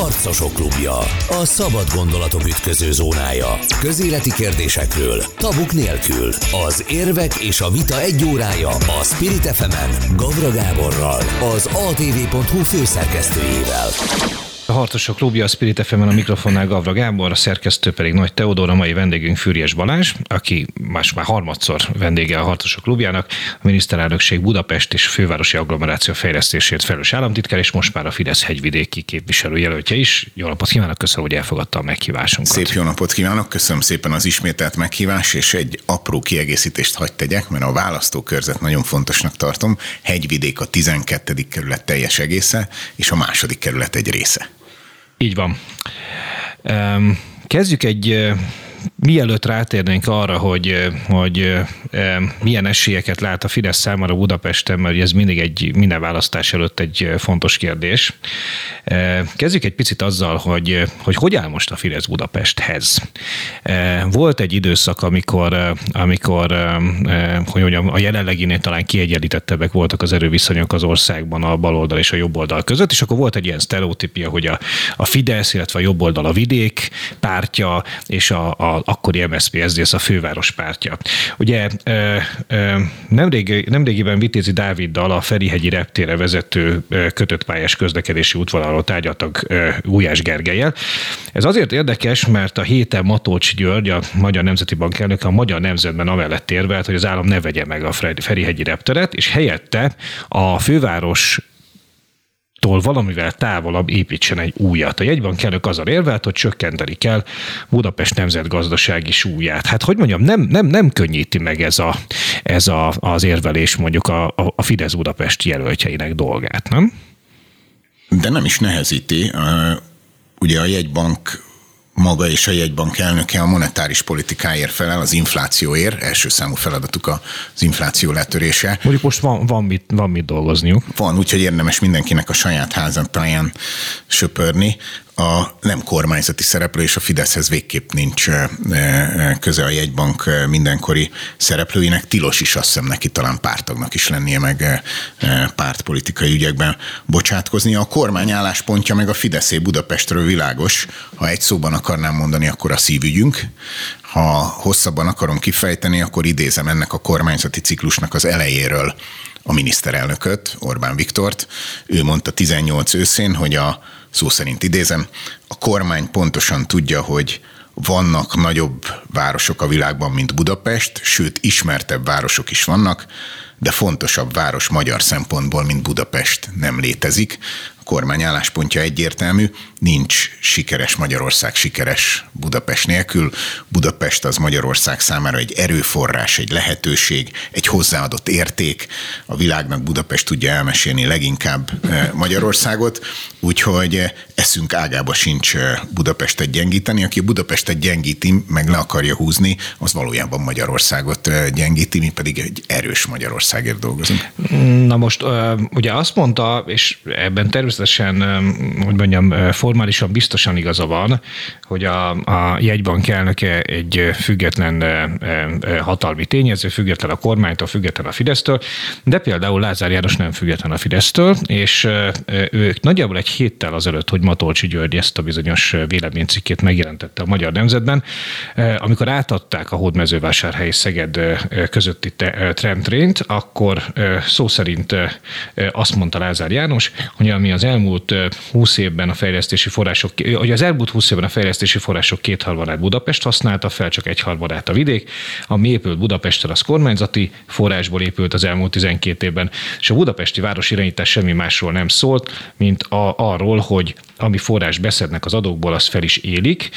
Harcosok klubja. A szabad gondolatok ütköző zónája. Közéleti kérdésekről, tabuk nélkül. Az érvek és a vita egy órája a Spirit fm Gavra Gáborral, az atv.hu főszerkesztőjével. A Harcosok Klubja, a Spirit fm a mikrofonnál Gavra Gábor, a szerkesztő pedig Nagy Teodor, mai vendégünk Fűries Balázs, aki más már harmadszor vendége a Harcosok Klubjának, a miniszterelnökség Budapest és fővárosi agglomeráció fejlesztésért felelős államtitkár, és most már a Fidesz hegyvidéki képviselő jelöltje is. Jó napot kívánok, köszönöm, hogy elfogadta a meghívásunkat. Szép jó napot kívánok, köszönöm szépen az ismételt meghívás, és egy apró kiegészítést hagyd tegyek, mert a választókörzet nagyon fontosnak tartom. Hegyvidék a 12. kerület teljes egésze, és a második kerület egy része. Így van. Kezdjük egy mielőtt rátérnénk arra, hogy, hogy milyen esélyeket lát a Fidesz számára Budapesten, mert ez mindig egy minden választás előtt egy fontos kérdés. Kezdjük egy picit azzal, hogy hogy, hogy áll most a Fidesz Budapesthez. Volt egy időszak, amikor, amikor hogy mondjam, a jelenleginél talán kiegyenlítettebbek voltak az erőviszonyok az országban a baloldal és a jobboldal között, és akkor volt egy ilyen sztereotípia, hogy a, a Fidesz, illetve a jobboldal a vidék pártja, és a, a akkori MSZP SZDSZ a főváros pártja. Ugye nemrég, nemrégiben Vitézi Dáviddal a Ferihegyi reptére vezető kötött pályás közlekedési útvonalról tárgyaltak Gulyás Gergelyel. Ez azért érdekes, mert a héten Matolcs György, a Magyar Nemzeti Bank elnöke a Magyar Nemzetben amellett érvelt, hogy az állam ne vegye meg a Ferihegyi repteret, és helyette a főváros tól valamivel távolabb építsen egy újat. A jegybankelnök azzal érvelt, hogy csökkenteni kell Budapest nemzetgazdasági súlyát. Hát hogy mondjam, nem, nem, nem könnyíti meg ez, a, ez a, az érvelés mondjuk a, a Fidesz Budapest jelöltjeinek dolgát, nem? De nem is nehezíti. Ugye a jegybank maga és a jegybank elnöke a monetáris politikáért felel, az inflációért, első számú feladatuk az infláció letörése. Mondjuk most van, van, mit, van mit dolgozniuk. Van, úgyhogy érdemes mindenkinek a saját házat söpörni a nem kormányzati szereplő, és a Fideszhez végképp nincs köze a jegybank mindenkori szereplőinek. Tilos is azt hiszem neki talán pártagnak is lennie, meg pártpolitikai ügyekben bocsátkozni. A kormány álláspontja meg a Fideszé Budapestről világos. Ha egy szóban akarnám mondani, akkor a szívügyünk. Ha hosszabban akarom kifejteni, akkor idézem ennek a kormányzati ciklusnak az elejéről a miniszterelnököt, Orbán Viktort. Ő mondta 18 őszén, hogy a szó szerint idézem, a kormány pontosan tudja, hogy vannak nagyobb városok a világban, mint Budapest, sőt ismertebb városok is vannak, de fontosabb város magyar szempontból, mint Budapest nem létezik kormány álláspontja egyértelmű, nincs sikeres Magyarország sikeres Budapest nélkül. Budapest az Magyarország számára egy erőforrás, egy lehetőség, egy hozzáadott érték. A világnak Budapest tudja elmesélni leginkább eh, Magyarországot, úgyhogy eh, eszünk ágába sincs eh, Budapestet gyengíteni. Aki Budapestet gyengíti, meg le akarja húzni, az valójában Magyarországot gyengíti, mi pedig egy erős Magyarországért dolgozunk. Na most ugye azt mondta, és ebben természetesen természetesen, hogy mondjam, formálisan biztosan igaza van, hogy a, a jegybank elnöke egy független hatalmi tényező, független a kormánytól, független a Fidesztől, de például Lázár János nem független a Fidesztől, és ők nagyjából egy héttel azelőtt, hogy Matolcsi György ezt a bizonyos véleménycikkét megjelentette a Magyar Nemzetben, amikor átadták a Hódmezővásárhely Szeged közötti tramtrént, akkor szó szerint azt mondta Lázár János, hogy ami az elmúlt 20 évben a fejlesztési források, hogy az elmúlt 20 évben a fejlesztési források kétharmadát Budapest használta fel, csak egyharmadát a vidék, ami épült Budapesten, az kormányzati forrásból épült az elmúlt 12 évben, és a budapesti irányítás semmi másról nem szólt, mint a, arról, hogy ami forrás beszednek az adókból, az fel is élik,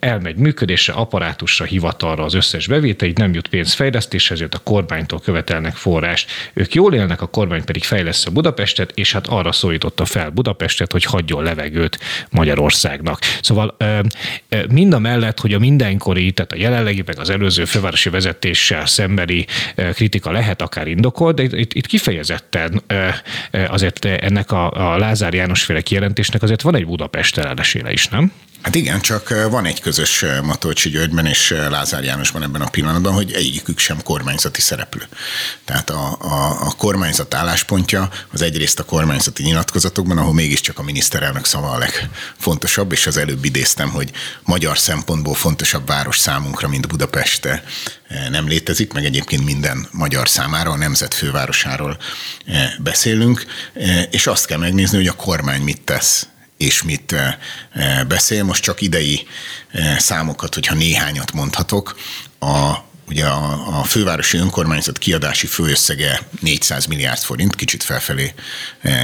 elmegy működésre, apparátusra, hivatalra az összes bevétel, így nem jut pénz fejlesztéshez, jött a kormánytól követelnek forrást. Ők jól élnek, a kormány pedig fejlesz a Budapestet, és hát arra szólította fel Budapestet, hogy hagyjon levegőt Magyarországnak. Szóval mind a mellett, hogy a mindenkori, tehát a jelenlegi, meg az előző fővárosi vezetéssel szembeni kritika lehet akár indokolt, de itt, itt kifejezetten azért ennek a, a Lázár János féle kijelentésnek azért van egy Budapest ellenesére is, nem? Hát igen, csak van egy közös Matolcsi Györgyben és Lázár Jánosban ebben a pillanatban, hogy egyikük sem kormányzati szereplő. Tehát a, a, a kormányzat álláspontja az egyrészt a kormányzati nyilatkozatokban, ahol mégiscsak a miniszterelnök szava a legfontosabb, és az előbb idéztem, hogy magyar szempontból fontosabb város számunkra, mint Budapest nem létezik, meg egyébként minden magyar számára, a nemzet fővárosáról beszélünk, és azt kell megnézni, hogy a kormány mit tesz és mit eh, eh, beszél. Most csak idei eh, számokat, hogyha néhányat mondhatok, a Ugye a, a fővárosi önkormányzat kiadási főösszege 400 milliárd forint, kicsit felfelé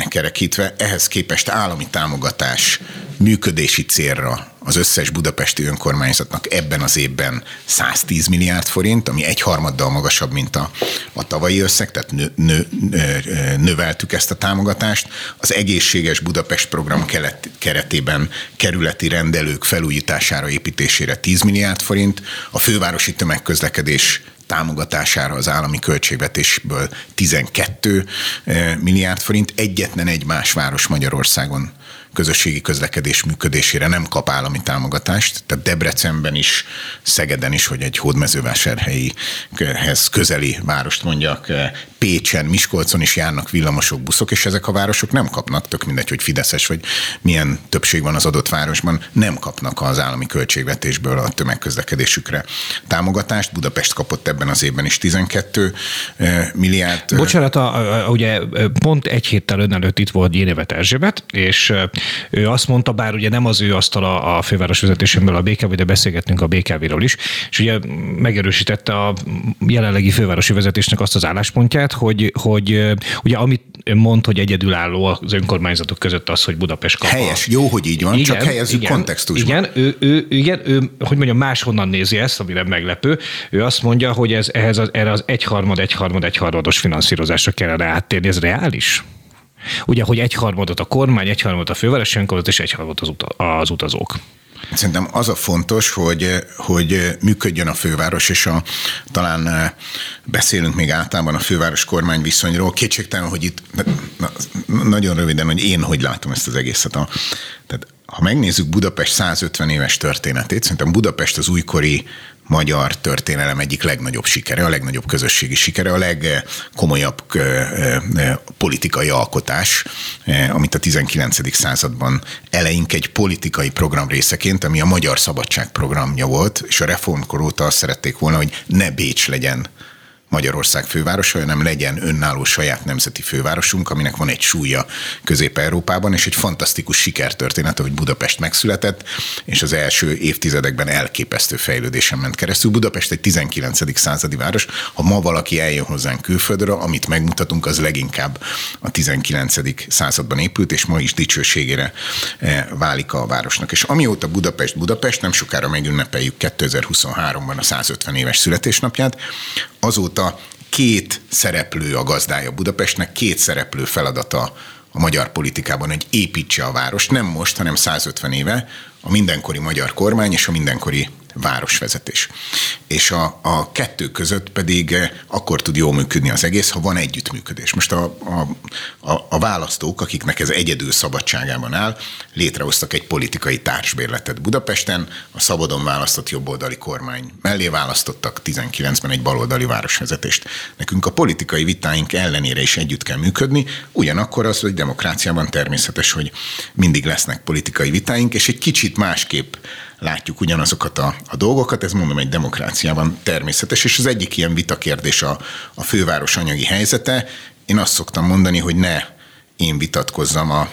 kerekítve. Ehhez képest állami támogatás működési célra az összes budapesti önkormányzatnak ebben az évben 110 milliárd forint, ami egy harmaddal magasabb, mint a, a tavalyi összeg, tehát nö, nö, növeltük ezt a támogatást. Az egészséges Budapest program kelet, keretében kerületi rendelők felújítására, építésére 10 milliárd forint, a fővárosi tömegközlekedés támogatására az állami költségvetésből 12 milliárd forint. Egyetlen egy más város Magyarországon közösségi közlekedés működésére nem kap állami támogatást, tehát Debrecenben is, Szegeden is, hogy egy hódmezővásárhelyihez közeli várost mondjak, Pécsen, Miskolcon is járnak villamosok, buszok, és ezek a városok nem kapnak, tök mindegy, hogy Fideszes vagy milyen többség van az adott városban, nem kapnak az állami költségvetésből a tömegközlekedésükre támogatást. Budapest kapott ebben az évben is 12 milliárd. Bocsánat, a, a, ugye pont egy héttel ön előtt itt volt Gyénevet Erzsébet, és ő azt mondta, bár ugye nem az ő asztala a főváros vezetésemből a BKV, de beszélgettünk a BKV-ról is, és ugye megerősítette a jelenlegi fővárosi vezetésnek azt az álláspontját, hogy, hogy ugye amit mond, hogy egyedülálló az önkormányzatok között az, hogy Budapest kap. Helyes, jó, hogy így van, igen, csak helyezzük igen, kontextusban. Igen, ő, ő, igen, ő, hogy mondjam, máshonnan nézi ezt, amire meglepő. Ő azt mondja, hogy ez, ehhez az, erre az egyharmad, egyharmad, egyharmados finanszírozásra kellene áttérni. Ez reális? Ugye, hogy egyharmadot a kormány, egyharmadot a fővárosi önkormányzat és egyharmadot az, uta, az utazók. Szerintem az a fontos, hogy, hogy működjön a főváros, és a, talán eh, beszélünk még általában a főváros kormány viszonyról. Kétségtelen, hogy itt na, nagyon röviden, hogy én hogy látom ezt az egészet. A, tehát ha megnézzük Budapest 150 éves történetét, szerintem Budapest az újkori magyar történelem egyik legnagyobb sikere, a legnagyobb közösségi sikere, a legkomolyabb politikai alkotás, amit a 19. században eleink egy politikai program részeként, ami a Magyar Szabadság programja volt, és a reformkor óta azt szerették volna, hogy ne Bécs legyen Magyarország fővárosa, hanem legyen önálló saját nemzeti fővárosunk, aminek van egy súlya Közép-Európában, és egy fantasztikus sikertörténet, hogy Budapest megszületett, és az első évtizedekben elképesztő fejlődésen ment keresztül. Budapest egy 19. századi város. Ha ma valaki eljön hozzánk külföldre, amit megmutatunk, az leginkább a 19. században épült, és ma is dicsőségére eh, válik a városnak. És amióta Budapest Budapest, nem sokára megünnepeljük 2023-ban a 150 éves születésnapját, azóta két szereplő a gazdája Budapestnek, két szereplő feladata a magyar politikában, hogy építse a város, nem most, hanem 150 éve a mindenkori magyar kormány és a mindenkori városvezetés. És a, a kettő között pedig eh, akkor tud jól működni az egész, ha van együttműködés. Most a, a, a, a választók, akiknek ez egyedül szabadságában áll, létrehoztak egy politikai társbérletet Budapesten, a szabadon választott jobboldali kormány mellé választottak 19-ben egy baloldali városvezetést. Nekünk a politikai vitáink ellenére is együtt kell működni, ugyanakkor az, hogy demokráciában természetes, hogy mindig lesznek politikai vitáink, és egy kicsit másképp látjuk ugyanazokat a, a dolgokat, ez mondom egy demokráciában természetes, és az egyik ilyen vitakérdés a, a főváros anyagi helyzete. Én azt szoktam mondani, hogy ne én vitatkozzam a,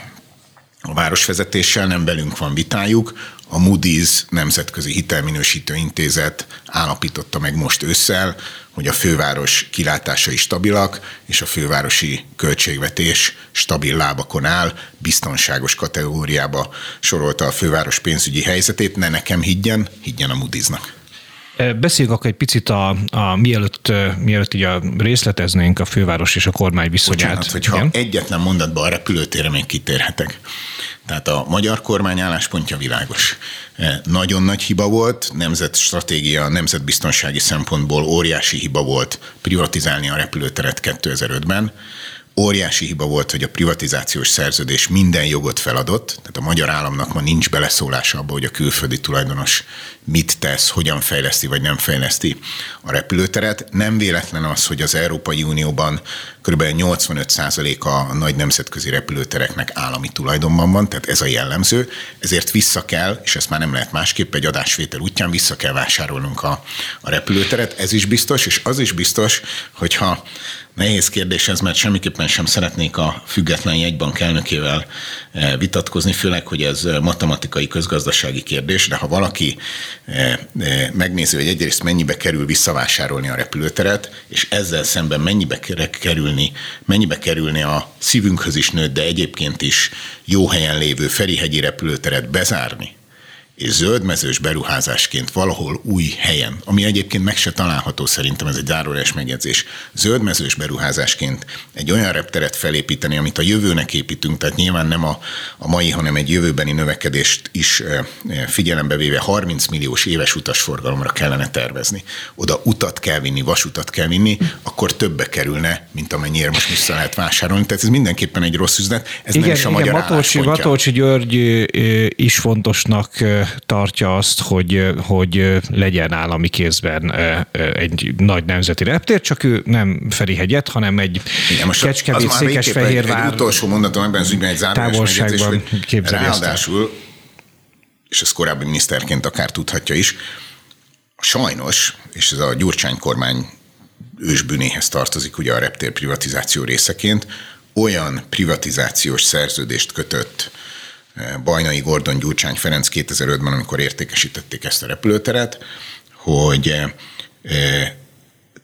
a városvezetéssel, nem velünk van vitájuk, a Moody's Nemzetközi Hitelminősítő Intézet állapította meg most ősszel, hogy a főváros kilátásai stabilak, és a fővárosi költségvetés stabil lábakon áll, biztonságos kategóriába sorolta a főváros pénzügyi helyzetét. Ne nekem higgyen, higgyen a Moody'snak. Beszéljünk akkor egy picit a, a mielőtt, mielőtt így a részleteznénk a főváros és a kormány viszonyát. Bocsánat, hogyha Igen? egyetlen mondatban a repülőtérre még kitérhetek. Tehát a magyar kormány álláspontja világos. Nagyon nagy hiba volt, nemzetstratégia, nemzetbiztonsági szempontból óriási hiba volt privatizálni a repülőteret 2005-ben óriási hiba volt, hogy a privatizációs szerződés minden jogot feladott, tehát a magyar államnak ma nincs beleszólása abba, hogy a külföldi tulajdonos mit tesz, hogyan fejleszti vagy nem fejleszti a repülőteret. Nem véletlen az, hogy az Európai Unióban kb. 85% a nagy nemzetközi repülőtereknek állami tulajdonban van, tehát ez a jellemző, ezért vissza kell, és ezt már nem lehet másképp, egy adásvétel útján vissza kell vásárolnunk a, a repülőteret, ez is biztos, és az is biztos, hogyha Nehéz kérdés ez, mert semmiképpen sem szeretnék a független jegybank elnökével eh, vitatkozni, főleg, hogy ez matematikai közgazdasági kérdés, de ha valaki eh, eh, megnézi, hogy egyrészt mennyibe kerül visszavásárolni a repülőteret, és ezzel szemben mennyibe kerülni, mennyibe kerülni a szívünkhöz is nőtt, de egyébként is jó helyen lévő Ferihegyi repülőteret bezárni, és zöldmezős beruházásként valahol új helyen, ami egyébként meg se található szerintem, ez egy zárójeles megjegyzés, zöldmezős beruházásként egy olyan repteret felépíteni, amit a jövőnek építünk, tehát nyilván nem a, a mai, hanem egy jövőbeni növekedést is figyelembe véve 30 milliós éves utasforgalomra kellene tervezni. Oda utat kell vinni, vasutat kell vinni, akkor többe kerülne, mint amennyire most vissza lehet vásárolni. Tehát ez mindenképpen egy rossz üzlet. Ez igen, nem is a igen, magyar Matolcsi, Matolcsi György is fontosnak tartja azt, hogy, hogy legyen állami kézben egy nagy nemzeti reptér, csak ő nem Ferihegyet, hanem egy Kecskemét, Székesfehérvár egy, egy utolsó mondatom ebben az ügyben egy távolságban Ráadásul, és ezt korábbi miniszterként akár tudhatja is, sajnos, és ez a Gyurcsány kormány ősbűnéhez tartozik ugye a reptér privatizáció részeként, olyan privatizációs szerződést kötött Bajnai Gordon Gyurcsány Ferenc 2005-ben, amikor értékesítették ezt a repülőteret, hogy eh,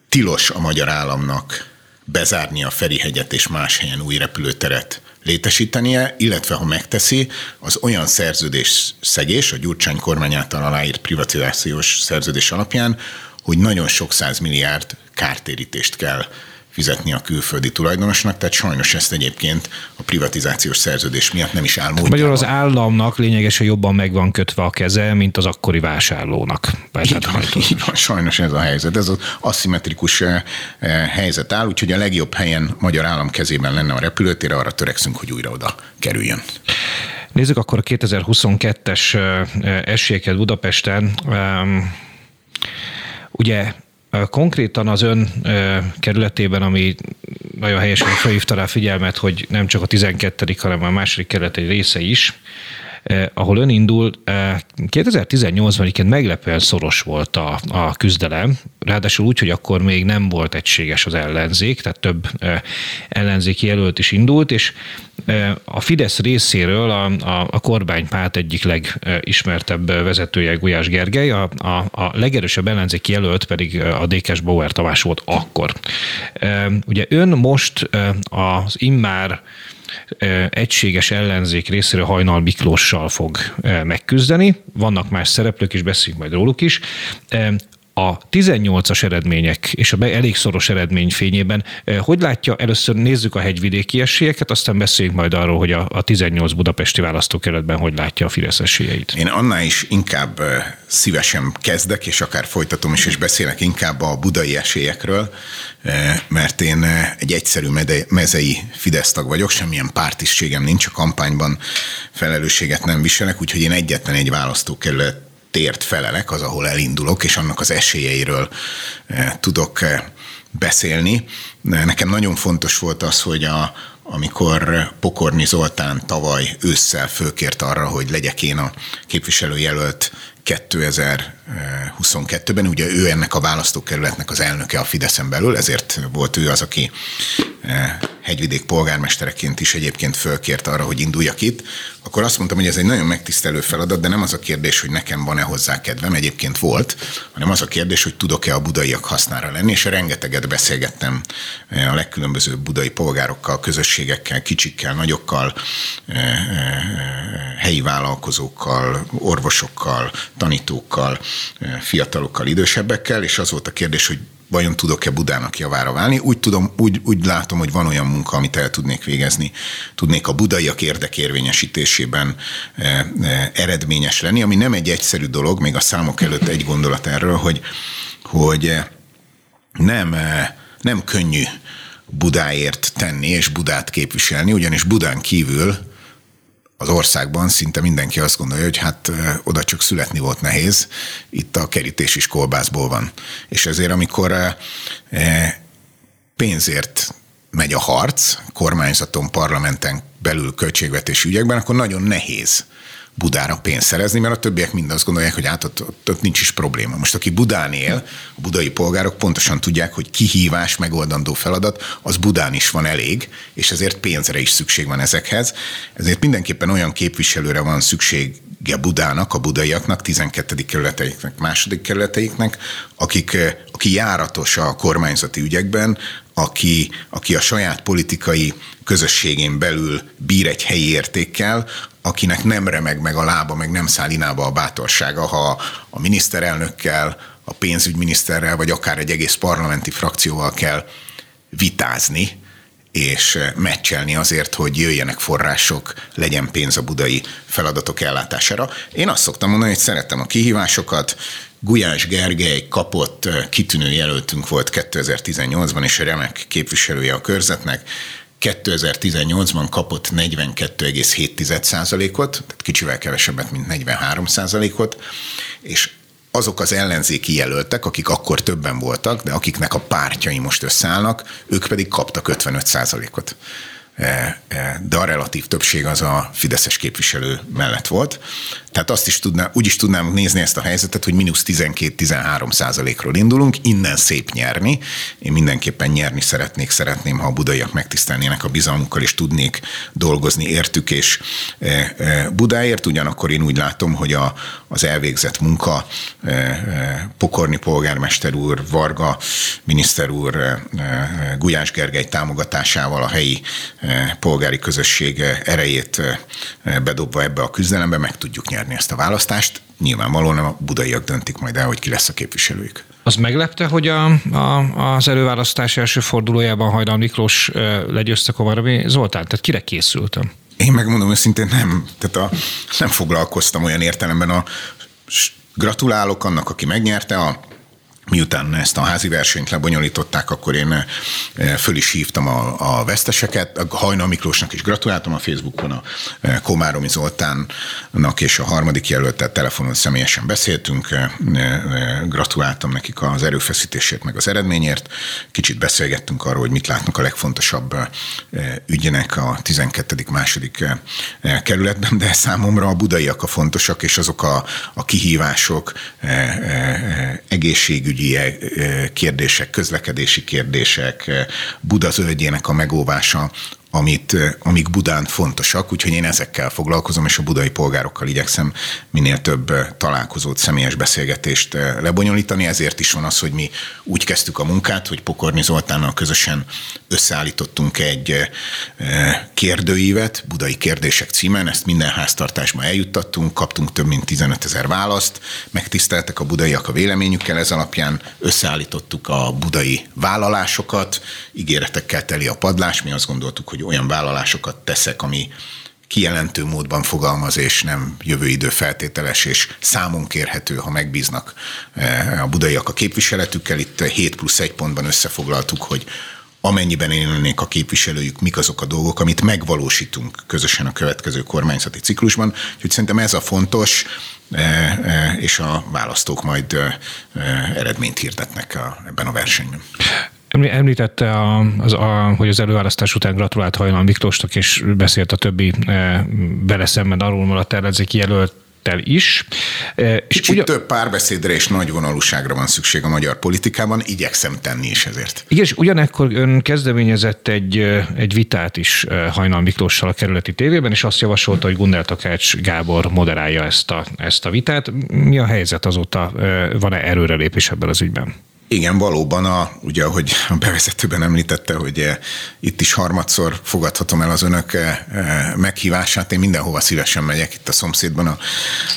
tilos a magyar államnak bezárni a Ferihegyet és más helyen új repülőteret létesítenie, illetve ha megteszi, az olyan szerződés szegés, a Gyurcsány kormány által aláírt privatizációs szerződés alapján, hogy nagyon sok százmilliárd kártérítést kell fizetni a külföldi tulajdonosnak, tehát sajnos ezt egyébként a privatizációs szerződés miatt nem is áll módjában. Magyarul az államnak lényegesen jobban meg van kötve a keze, mint az akkori vásárlónak. Így van, így van, sajnos ez a helyzet. Ez az aszimmetrikus eh, eh, helyzet áll, úgyhogy a legjobb helyen magyar állam kezében lenne a repülőtér, arra törekszünk, hogy újra oda kerüljön. Nézzük akkor a 2022-es eh, esélyeket Budapesten. Ugye Konkrétan az ön kerületében, ami nagyon helyesen felhívta rá figyelmet, hogy nem csak a 12., hanem a második kerület egy része is, eh, ahol ön indul, eh, 2018-ban meglepően szoros volt a, a küzdelem, ráadásul úgy, hogy akkor még nem volt egységes az ellenzék, tehát több eh, ellenzéki jelölt is indult, és eh, a Fidesz részéről a, a, a kormánypárt egyik legismertebb vezetője Gulyás Gergely, a, a, a legerősebb ellenzéki jelölt pedig a Dékes Bauer Tamás volt akkor. Eh, ugye ön most az immár egységes ellenzék részéről Hajnal Miklóssal fog megküzdeni. Vannak más szereplők is, beszéljünk majd róluk is a 18-as eredmények és a elég szoros eredmény fényében, hogy látja, először nézzük a hegyvidéki esélyeket, aztán beszéljünk majd arról, hogy a, a 18 budapesti választókerületben hogy látja a Fidesz esélyeit. Én annál is inkább szívesen kezdek, és akár folytatom is, és beszélek inkább a budai esélyekről, mert én egy egyszerű mezei Fidesz tag vagyok, semmilyen pártiségem nincs, a kampányban felelősséget nem viselek, úgyhogy én egyetlen egy választókerület tért felelek, az, ahol elindulok, és annak az esélyeiről eh, tudok eh, beszélni. Nekem nagyon fontos volt az, hogy a, amikor Pokorni Zoltán tavaly ősszel fölkért arra, hogy legyek én a képviselőjelölt 2022-ben, ugye ő ennek a választókerületnek az elnöke a Fideszen belül, ezért volt ő az, aki hegyvidék polgármestereként is egyébként fölkért arra, hogy induljak itt, akkor azt mondtam, hogy ez egy nagyon megtisztelő feladat, de nem az a kérdés, hogy nekem van-e hozzá kedvem, egyébként volt, hanem az a kérdés, hogy tudok-e a budaiak hasznára lenni, és rengeteget beszélgettem eh, a legkülönbözőbb budai polgárokkal, közösségekkel, kicsikkel, nagyokkal, eh, helyi vállalkozókkal, orvosokkal, tanítókkal, fiatalokkal, idősebbekkel, és az volt a kérdés, hogy vajon tudok-e Budának javára válni. Úgy, tudom, úgy, úgy látom, hogy van olyan munka, amit el tudnék végezni. Tudnék a budaiak érdekérvényesítésében e, e, eredményes lenni, ami nem egy egyszerű dolog, még a számok előtt egy gondolat erről, hogy, hogy nem, nem könnyű Budáért tenni és Budát képviselni, ugyanis Budán kívül az országban szinte mindenki azt gondolja, hogy hát oda csak születni volt nehéz, itt a kerítés is kolbászból van. És ezért amikor pénzért megy a harc, kormányzaton, parlamenten belül költségvetési ügyekben, akkor nagyon nehéz Budára pénzt szerezni, mert a többiek mind azt gondolják, hogy hát ott, ott, ott nincs is probléma. Most aki Budán él, a budai polgárok pontosan tudják, hogy kihívás, megoldandó feladat, az Budán is van elég, és ezért pénzre is szükség van ezekhez. Ezért mindenképpen olyan képviselőre van szükség Budának, a budaiaknak, 12. kerületeiknek, második kerületeiknek, akik, aki járatos a kormányzati ügyekben, aki, aki a saját politikai közösségén belül bír egy helyi értékkel, akinek nem remeg meg a lába, meg nem száll inába a bátorsága, ha a miniszterelnökkel, a pénzügyminiszterrel, vagy akár egy egész parlamenti frakcióval kell vitázni, és meccselni azért, hogy jöjjenek források, legyen pénz a budai feladatok ellátására. Én azt szoktam mondani, hogy szeretem a kihívásokat, Gulyás Gergely kapott, kitűnő jelöltünk volt 2018-ban, és remek képviselője a körzetnek. 2018-ban kapott 42,7%-ot, tehát kicsivel kevesebbet, mint 43%-ot, és azok az ellenzéki jelöltek, akik akkor többen voltak, de akiknek a pártjai most összeállnak, ők pedig kaptak 55%-ot. E, e, de a relatív többség az a fideszes képviselő mellett volt. Tehát azt is tudná, úgy is tudnám nézni ezt a helyzetet, hogy mínusz 12-13 százalékról indulunk, innen szép nyerni. Én mindenképpen nyerni szeretnék, szeretném, ha a budaiak megtisztelnének a bizalmukkal, és tudnék dolgozni értük és e, Budáért. Ugyanakkor én úgy látom, hogy a, az elvégzett munka, Pokorni polgármester úr, Varga miniszter úr, Gulyás Gergely támogatásával a helyi polgári közösség erejét bedobva ebbe a küzdelembe meg tudjuk nyerni ezt a választást. Nyilvánvalóan a budaiak döntik majd el, hogy ki lesz a képviselőjük. Az meglepte, hogy a, a, az előválasztás első fordulójában Hajdan Miklós legyőzte Komarami Zoltán? Tehát kire készültem? Én megmondom őszintén nem, tehát a, nem foglalkoztam olyan értelemben a gratulálok annak, aki megnyerte, a miután ezt a házi versenyt lebonyolították, akkor én eh, föl is hívtam a, a veszteseket. A Hajna Miklósnak is gratuláltam a Facebookon, a eh, Komáromi Zoltánnak és a harmadik jelöltet telefonon személyesen beszéltünk. Eh, gratuláltam nekik az erőfeszítésért, meg az eredményért. Kicsit beszélgettünk arról, hogy mit látnak a legfontosabb ügyének a 12. második kerületben, de számomra a budaiak a fontosak, és azok a, a kihívások, egészségügy, egészségügyi eh, kérdések, közlekedési kérdések, eh, Buda zöldjének a megóvása, amit, amik Budán fontosak, úgyhogy én ezekkel foglalkozom, és a budai polgárokkal igyekszem minél több találkozót, személyes beszélgetést lebonyolítani. Ezért is van az, hogy mi úgy kezdtük a munkát, hogy Pokorni Zoltánnal közösen összeállítottunk egy kérdőívet, Budai Kérdések címen, ezt minden háztartásban eljuttattunk, kaptunk több mint 15 ezer választ, megtiszteltek a budaiak a véleményükkel, ez alapján összeállítottuk a budai vállalásokat, ígéretekkel teli a padlás, mi azt gondoltuk, hogy olyan vállalásokat teszek, ami kijelentő módban fogalmaz, és nem jövő idő feltételes, és számon kérhető, ha megbíznak eh, a budaiak a képviseletükkel. Itt 7 plusz 1 pontban összefoglaltuk, hogy amennyiben én lennék a képviselőjük, mik azok a dolgok, amit megvalósítunk közösen a következő kormányzati ciklusban. Úgyhogy szerintem ez a fontos, eh, eh, és a választók majd eredményt hirdetnek ebben a versenyben. Említette, a, az, a, hogy az előválasztás után gratulált Hajlan Miklósnak, és beszélt a többi e, szemben arról maradt ellenzéki jelölt is. E, és Kicsit ugye... több párbeszédre és nagy vonalúságra van szükség a magyar politikában, igyekszem tenni is ezért. Igen, és ugyanekkor ön kezdeményezett egy, e, egy vitát is e, Hajnal Miklóssal a kerületi tévében, és azt javasolta, hogy Gundel Takács Gábor moderálja ezt a, ezt a vitát. Mi a helyzet azóta? Van-e erőrelépés ebben az ügyben? Igen, valóban, a, ugye, ahogy a bevezetőben említette, hogy eh, itt is harmadszor fogadhatom el az önök eh, eh, meghívását. Én mindenhova szívesen megyek. Itt a szomszédban, a,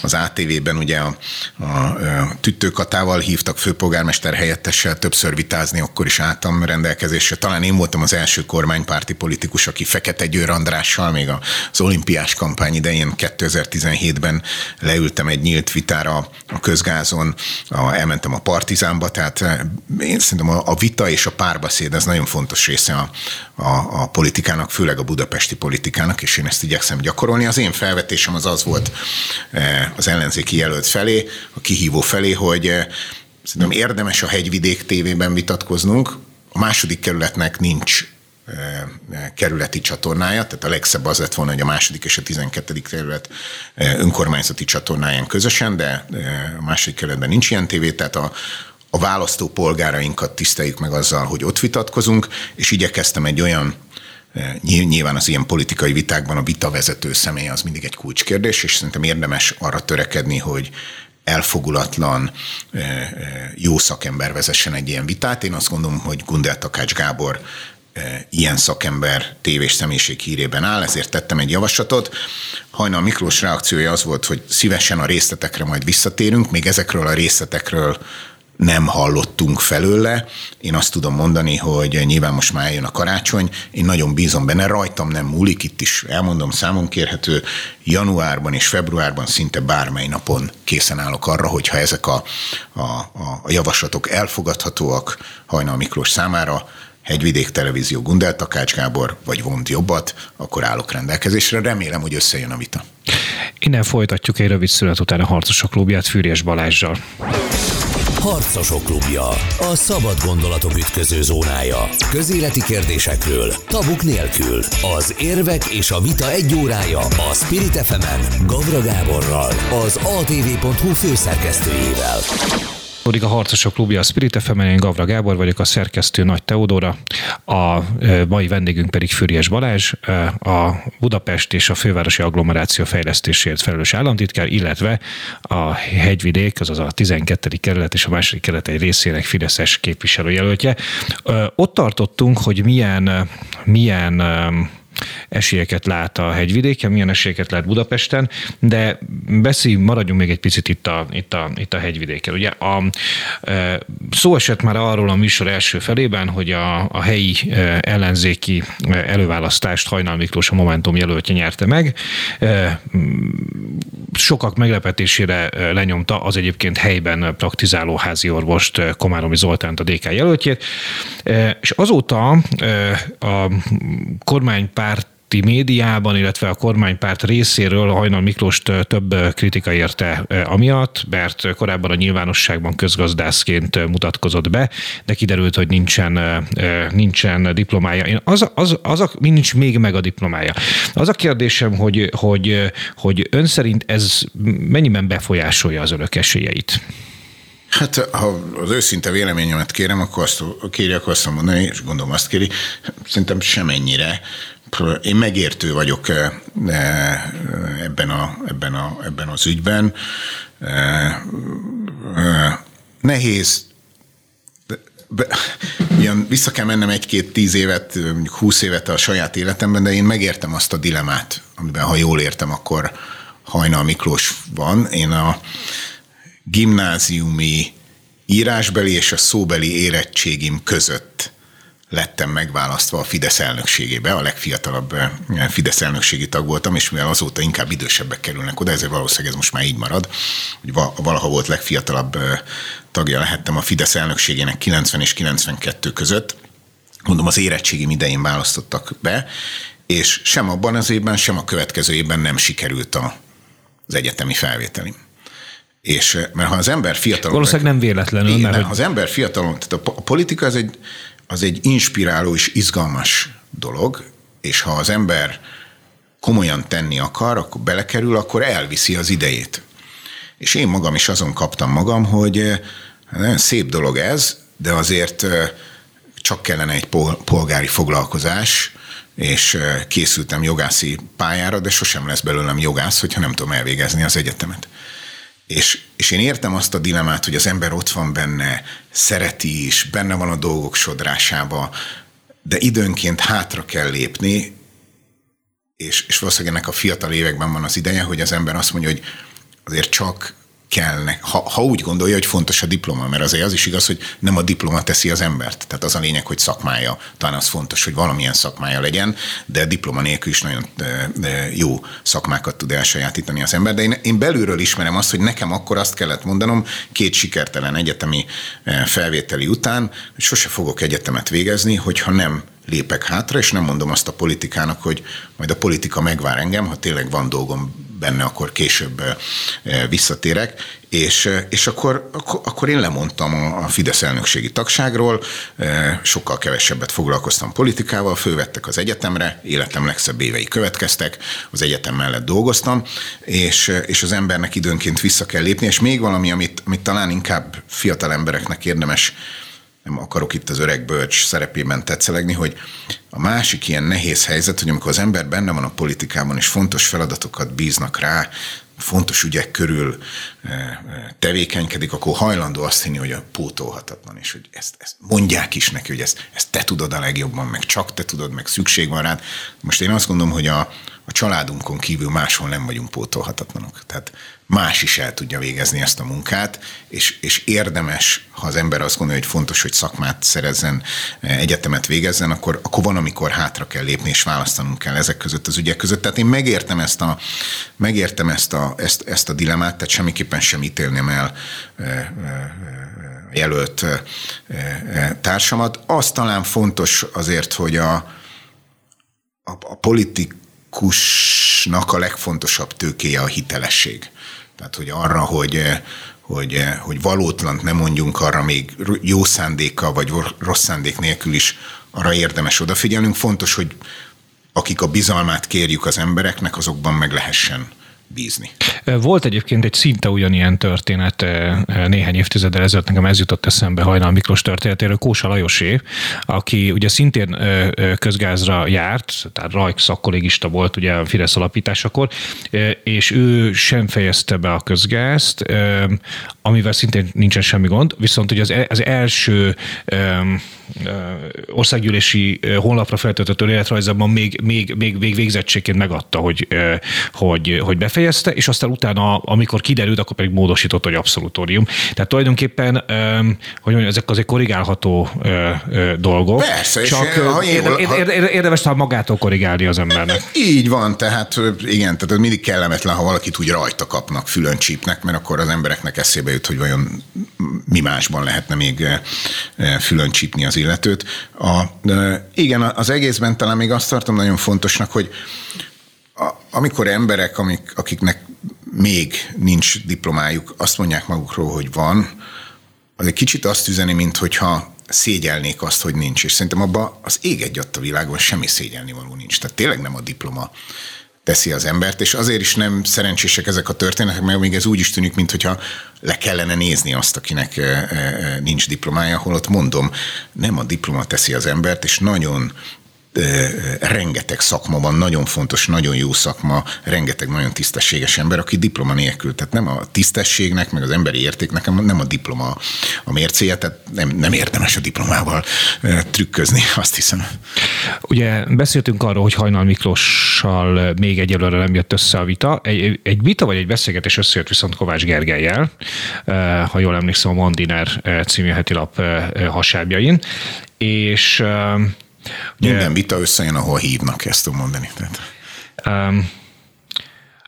az ATV-ben ugye a, a, a tüttőkatával hívtak főpolgármester helyettessel többször vitázni, akkor is álltam rendelkezésre. Talán én voltam az első kormánypárti politikus, aki Fekete Győr Andrással még az olimpiás kampány idején 2017-ben leültem egy nyílt vitára a közgázon, a, elmentem a Partizánba, tehát én szerintem a, a vita és a párbeszéd, ez nagyon fontos része a, a, a politikának, főleg a budapesti politikának, és én ezt igyekszem gyakorolni. Az én felvetésem az az volt az ellenzéki jelölt felé, a kihívó felé, hogy szerintem érdemes a hegyvidék tévében vitatkoznunk, a második kerületnek nincs kerületi csatornája, tehát a legszebb az lett volna, hogy a második és a 12. kerület önkormányzati csatornáján közösen, de a második kerületben nincs ilyen tévé, tehát a, a választó polgárainkat tiszteljük meg azzal, hogy ott vitatkozunk, és igyekeztem egy olyan Nyilván az ilyen politikai vitákban a vita vezető személy az mindig egy kulcskérdés, és szerintem érdemes arra törekedni, hogy elfogulatlan, jó szakember vezessen egy ilyen vitát. Én azt gondolom, hogy Gundel Takács Gábor ilyen szakember tévés személyiség hírében áll, ezért tettem egy javaslatot. Hajnal Miklós reakciója az volt, hogy szívesen a részletekre majd visszatérünk, még ezekről a részletekről nem hallottunk felőle. Én azt tudom mondani, hogy nyilván most már eljön a karácsony, én nagyon bízom benne, rajtam nem múlik, itt is elmondom, számon kérhető, januárban és februárban szinte bármely napon készen állok arra, hogyha ezek a, a, a javaslatok elfogadhatóak Hajnal Miklós számára, Hegyvidék Televízió Gundel Takács Gábor, vagy vont jobbat, akkor állok rendelkezésre. Remélem, hogy összejön a vita. Innen folytatjuk egy rövid szület után a Harcosok klubját Fűrjes Balázsjal. Harcosok klubja. A szabad gondolatok ütköző zónája. Közéleti kérdésekről, tabuk nélkül. Az érvek és a vita egy órája a Spirit fm Gavra Gáborral, az atv.hu főszerkesztőjével. A Harcosok Klubja, a Spirit fm én Gavra Gábor vagyok, a szerkesztő Nagy Teodora, a mai vendégünk pedig Füriyes Balázs, a Budapest és a fővárosi agglomeráció fejlesztésért felelős államtitkár, illetve a hegyvidék, azaz a 12. kerület és a második kerület egy részének Fideszes képviselőjelöltje. Ott tartottunk, hogy milyen, milyen esélyeket lát a hegyvidéken, milyen esélyeket lát Budapesten, de beszélj, maradjunk még egy picit itt a, itt a, itt a hegyvidéken. Ugye a, e, szó esett már arról a műsor első felében, hogy a, a helyi e, ellenzéki e, előválasztást Hajnal Miklós a Momentum jelöltje nyerte meg. Sokak meglepetésére lenyomta az egyébként helyben praktizáló házi orvost Komáromi Zoltánt a DK jelöltjét, és azóta a kormánypárt médiában, illetve a kormánypárt részéről Hajnal Miklóst több kritika érte amiatt, mert korábban a nyilvánosságban közgazdászként mutatkozott be, de kiderült, hogy nincsen, nincsen diplomája. Én az, az, az a, nincs még meg a diplomája. Az a kérdésem, hogy, hogy, hogy ön szerint ez mennyiben befolyásolja az önök esélyeit? Hát, ha az őszinte véleményemet kérem, akkor azt, kéri, akkor azt mondani, és gondolom azt kéri, szerintem semennyire. Én megértő vagyok eh, eh, ebben, a, ebben, a, ebben az ügyben. Eh, nehéz be, ilyen vissza kell mennem egy-két tíz évet, mondjuk húsz évet a saját életemben, de én megértem azt a dilemát, amiben, ha jól értem, akkor Hajnal Miklós van. Én a gimnáziumi írásbeli és a szóbeli érettségim között lettem megválasztva a Fidesz elnökségébe, a legfiatalabb eh, Fidesz elnökségi tag voltam, és mivel azóta inkább idősebbek kerülnek oda, ezért valószínűleg ez most már így marad, hogy valaha volt legfiatalabb eh, tagja lehettem a Fidesz elnökségének 90 és 92 között. Mondom, az érettségim idején választottak be, és sem abban az évben, sem a következő évben nem sikerült a, az egyetemi felvételim. És eh, mert ha az ember fiatal. Valószínűleg nem véletlenül. Igen, mert, ha az ember fiatal, tehát a politika az egy, az egy inspiráló és izgalmas dolog, és ha az ember komolyan tenni akar, akkor belekerül, akkor elviszi az idejét. És én magam is azon kaptam magam, hogy eh, nagyon szép dolog ez, de azért eh, csak kellene egy polgári foglalkozás, és készültem jogászi pályára, de sosem lesz belőlem jogász, hogyha nem tudom elvégezni az egyetemet. És, és én értem azt a dilemát, hogy az ember ott van benne, szereti is, benne van a dolgok sodrásába, de időnként hátra kell lépni, és, és valószínűleg ennek a fiatal években van az ideje, hogy az ember azt mondja, hogy azért csak kellene, ha, ha úgy gondolja, hogy fontos a diploma, mert azért az is igaz, hogy nem a diploma teszi az embert. Tehát az a lényeg, hogy szakmája, talán az fontos, hogy valamilyen szakmája legyen, de diploma nélkül is nagyon jó szakmákat tud elsajátítani az ember. De én, én belülről ismerem azt, hogy nekem akkor azt kellett mondanom két sikertelen egyetemi felvételi után, hogy sose fogok egyetemet végezni, hogyha nem lépek hátra, és nem mondom azt a politikának, hogy majd a politika megvár engem, ha tényleg van dolgom benne, akkor később visszatérek, és, és akkor, akkor, én lemondtam a Fidesz elnökségi tagságról, sokkal kevesebbet foglalkoztam politikával, fölvettek az egyetemre, életem legszebb évei következtek, az egyetem mellett dolgoztam, és, és az embernek időnként vissza kell lépni, és még valami, amit, amit talán inkább fiatal embereknek érdemes nem akarok itt az öreg bölcs szerepében tetszelegni, hogy a másik ilyen nehéz helyzet, hogy amikor az ember benne van a politikában, és fontos feladatokat bíznak rá, fontos ügyek körül eh, eh, tevékenykedik, akkor hajlandó azt hinni, hogy a pótolhatatlan, és hogy ezt, ezt mondják is neki, hogy ezt, ezt te tudod a legjobban, meg csak te tudod, meg szükség van rád. Most én azt gondolom, hogy a, a családunkon kívül máshol nem vagyunk pótolhatatlanok. Tehát más is el tudja végezni ezt a munkát, és, és érdemes, ha az ember azt gondolja, hogy fontos, hogy szakmát szerezzen, eh, egyetemet végezzen, akkor, akkor van, amikor hátra kell lépni, és választanunk kell ezek között az ügyek között. Tehát én megértem ezt a, megértem ezt a, ezt, ezt a dilemát, tehát semmiképpen sem ítélném el eh, eh, jelölt társamat. Az talán fontos azért, hogy a, a, a politikusnak a legfontosabb tőkéje a hitelesség. Tehát, hogy arra, hogy, hogy, hogy valótlant nem mondjunk arra még jó szándékkal vagy rossz szándék nélkül is arra érdemes odafigyelnünk. Fontos, hogy akik a bizalmát kérjük az embereknek, azokban meg lehessen bízni. Volt egyébként egy szinte ugyanilyen történet néhány évtizeddel ezelőtt, nekem ez jutott eszembe Hajnal Miklós történetéről, Kósa Lajosé, aki ugye szintén közgázra járt, tehát rajk szakkollégista volt ugye a Fidesz alapításakor, és ő sem fejezte be a közgázt, amivel szintén nincsen semmi gond, viszont ugye az, e, az első országgyűlési honlapra feltöltött életrajzában még, még, még, még végzettségként megadta, hogy, hogy, hogy befejezte, és aztán utána, amikor kiderült, akkor pedig módosított, hogy abszolutórium. Tehát tulajdonképpen, hogy mondjam, ezek azért korrigálható dolgok. Persze, csak és érde, érde, érdemes talán magától korrigálni az embernek. Így van, tehát igen, tehát mindig kellemetlen, ha valakit úgy rajta kapnak, fülön csípnek, mert akkor az embereknek eszébe jut, hogy vajon mi másban lehetne még fülön csípni az illetőt. A, igen, az egészben talán még azt tartom nagyon fontosnak, hogy amikor emberek, amik, akiknek még nincs diplomájuk, azt mondják magukról, hogy van, az egy kicsit azt üzeni, mint hogyha szégyelnék azt, hogy nincs. És szerintem abban az ég egy a világon semmi szégyelni való nincs. Tehát tényleg nem a diploma teszi az embert, és azért is nem szerencsések ezek a történetek, mert még ez úgy is tűnik, mintha le kellene nézni azt, akinek nincs diplomája, holott mondom, nem a diploma teszi az embert, és nagyon rengeteg szakma van, nagyon fontos, nagyon jó szakma, rengeteg nagyon tisztességes ember, aki diploma nélkül. Tehát nem a tisztességnek, meg az emberi értéknek nem a diploma a mércéje, tehát nem, nem érdemes a diplomával trükközni, azt hiszem. Ugye beszéltünk arról, hogy Hajnal Miklóssal még egyelőre nem jött össze a vita. Egy, egy vita vagy egy beszélgetés összejött viszont Kovács Gergelyel, ha jól emlékszem a Mondiner című heti lap hasábjain, és minden vita összejön, ahol hívnak, ezt tudom mondani. Tehát. Um,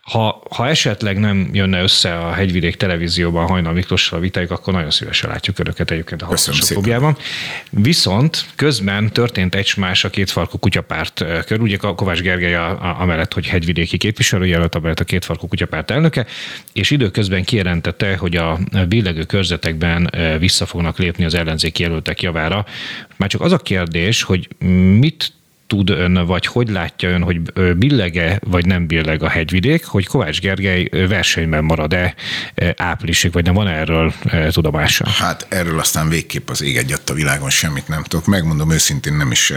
ha, ha esetleg nem jönne össze a Hegyvidék televízióban Hajnal Miklossal a vitájuk, akkor nagyon szívesen látjuk önöket egyébként a hallgatósok Viszont közben történt egy más a kétfarkú kutyapárt körül. Ugye Kovács Gergely a, a, amellett, hogy hegyvidéki képviselőjelölt, amellett a kétfarkú kutyapárt elnöke, és időközben kijelentette, hogy a billegő körzetekben vissza fognak lépni az ellenzéki jelöltek javára. Már csak az a kérdés, hogy mit tud ön, vagy hogy látja ön, hogy billege vagy nem billeg a hegyvidék, hogy Kovács Gergely versenyben marad-e áprilisig, vagy nem van erről tudomása? Hát erről aztán végképp az ég egyat a világon semmit nem tudok. Megmondom őszintén nem is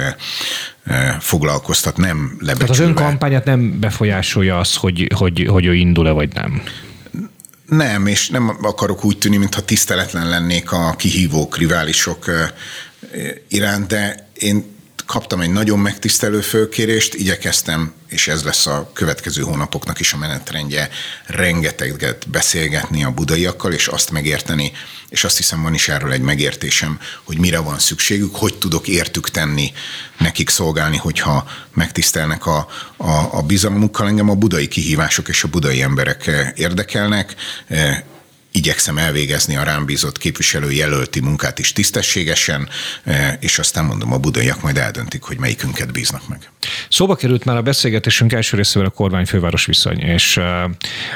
foglalkoztat, nem lebecsülve. Tehát az ön kampányát nem befolyásolja az, hogy, hogy, hogy ő indul-e, vagy nem? Nem, és nem akarok úgy tűnni, mintha tiszteletlen lennék a kihívók, riválisok iránt, de én kaptam egy nagyon megtisztelő fölkérést, igyekeztem, és ez lesz a következő hónapoknak is a menetrendje, rengeteget beszélgetni a budaiakkal, és azt megérteni, és azt hiszem van is erről egy megértésem, hogy mire van szükségük, hogy tudok értük tenni, nekik szolgálni, hogyha megtisztelnek a, a, a bizalmukkal. Engem a budai kihívások és a budai emberek érdekelnek, igyekszem elvégezni a rám bízott képviselő jelölti munkát is tisztességesen, eh, és aztán mondom, a budaiak majd eldöntik, hogy melyikünket bíznak meg. Szóba került már a beszélgetésünk első részével a kormány-főváros viszony, és uh,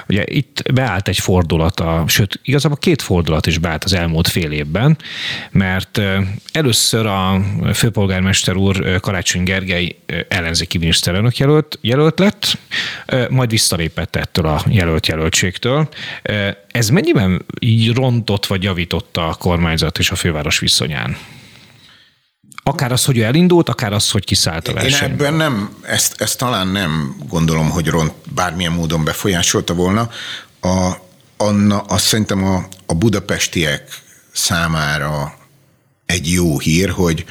ugye itt beállt egy fordulat, a, sőt, igazából két fordulat is beállt az elmúlt fél évben, mert uh, először a főpolgármester úr Karácsony Gergely ellenzéki miniszterelnök jelölt, jelölt lett, uh, majd visszalépett ettől a jelölt jelöltségtől. Uh, ez mennyiben így rontott vagy javította a kormányzat és a főváros viszonyán? Akár az, hogy ő elindult, akár az, hogy kiszállt a verseny. Én ebben nem, ezt, ezt talán nem gondolom, hogy ront bármilyen módon befolyásolta volna. A, anna, azt szerintem a, a budapestiek számára egy jó hír, hogy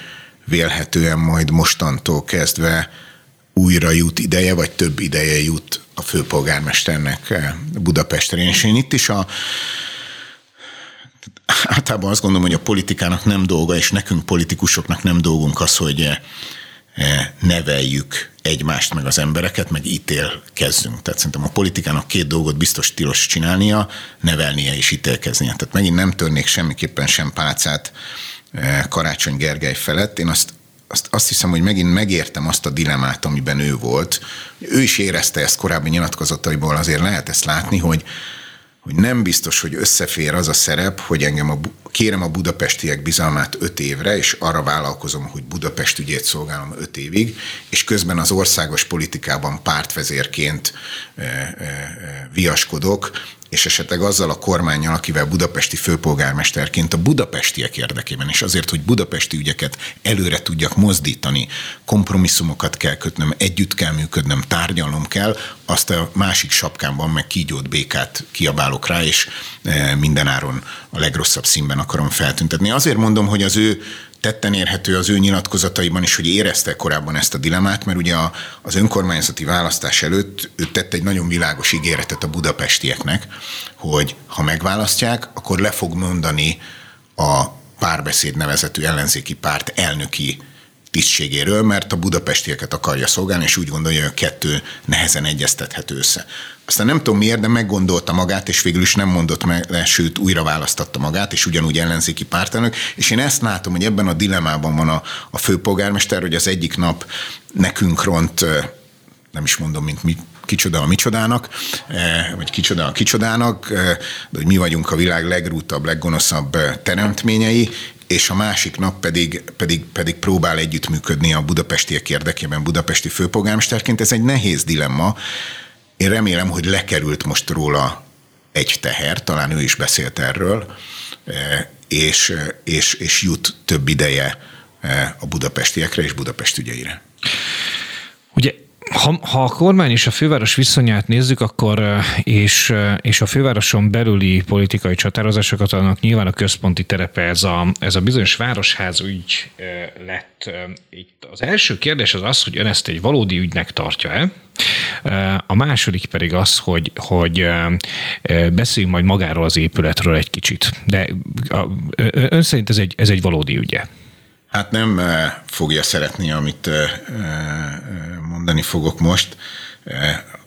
vélhetően majd mostantól kezdve újra jut ideje, vagy több ideje jut a főpolgármesternek eh, Budapestre. És én itt is a általában azt gondolom, hogy a politikának nem dolga, és nekünk politikusoknak nem dolgunk az, hogy eh, eh, neveljük egymást, meg az embereket, meg ítélkezzünk. Tehát szerintem a politikának két dolgot biztos tilos csinálnia, nevelnie és ítélkeznie. Tehát megint nem törnék semmiképpen sem pálcát Karácsony Gergely felett. Én azt azt, azt hiszem, hogy megint megértem azt a dilemát, amiben ő volt. Ő is érezte ezt korábbi nyilatkozataiból, azért lehet ezt látni, hogy, hogy nem biztos, hogy összefér az a szerep, hogy engem a, kérem a budapestiek bizalmát öt évre, és arra vállalkozom, hogy Budapest ügyét szolgálom öt évig, és közben az országos politikában pártvezérként e, e, e, viaskodok, és esetleg azzal a kormányjal, akivel budapesti főpolgármesterként a budapestiek érdekében, és azért, hogy budapesti ügyeket előre tudjak mozdítani, kompromisszumokat kell kötnöm, együtt kell működnöm, tárgyalnom kell, azt a másik sapkámban meg kígyót békát kiabálok rá, és e, mindenáron a legrosszabb színben akarom feltüntetni. Azért mondom, hogy az ő tetten érhető az ő nyilatkozataiban is, hogy érezte korábban ezt a dilemát, mert ugye az önkormányzati választás előtt ő tett egy nagyon világos ígéretet a budapestieknek, hogy ha megválasztják, akkor le fog mondani a párbeszéd nevezetű ellenzéki párt elnöki tisztségéről, mert a budapestieket akarja szolgálni, és úgy gondolja, hogy a kettő nehezen egyeztethető össze. Aztán nem tudom miért, de meggondolta magát, és végül is nem mondott meg le, sőt újra választatta magát, és ugyanúgy ellenzéki pártelnök. És én ezt látom, hogy ebben a dilemában van a, a főpolgármester, hogy az egyik nap nekünk ront, nem is mondom, mint mi, kicsoda a micsodának, vagy kicsoda a kicsodának, de hogy mi vagyunk a világ legrútabb, leggonoszabb teremtményei, és a másik nap pedig, pedig, pedig próbál együttműködni a budapestiek érdekében budapesti főpolgármesterként. Ez egy nehéz dilemma. Én remélem, hogy lekerült most róla egy teher, talán ő is beszélt erről, e, és, és, és jut több ideje e, a budapestiekre és Budapest ügyeire. Ugye ha, ha a kormány és a főváros viszonyát nézzük, akkor és, és a fővároson belüli politikai csatározásokat, annak nyilván a központi terepe ez a, ez a bizonyos városház ügy lett. Itt az első kérdés az az, hogy ön ezt egy valódi ügynek tartja-e? A második pedig az, hogy, hogy beszéljünk majd magáról az épületről egy kicsit. De ön szerint ez egy, ez egy valódi ügye? Hát nem fogja szeretni, amit mondani fogok most.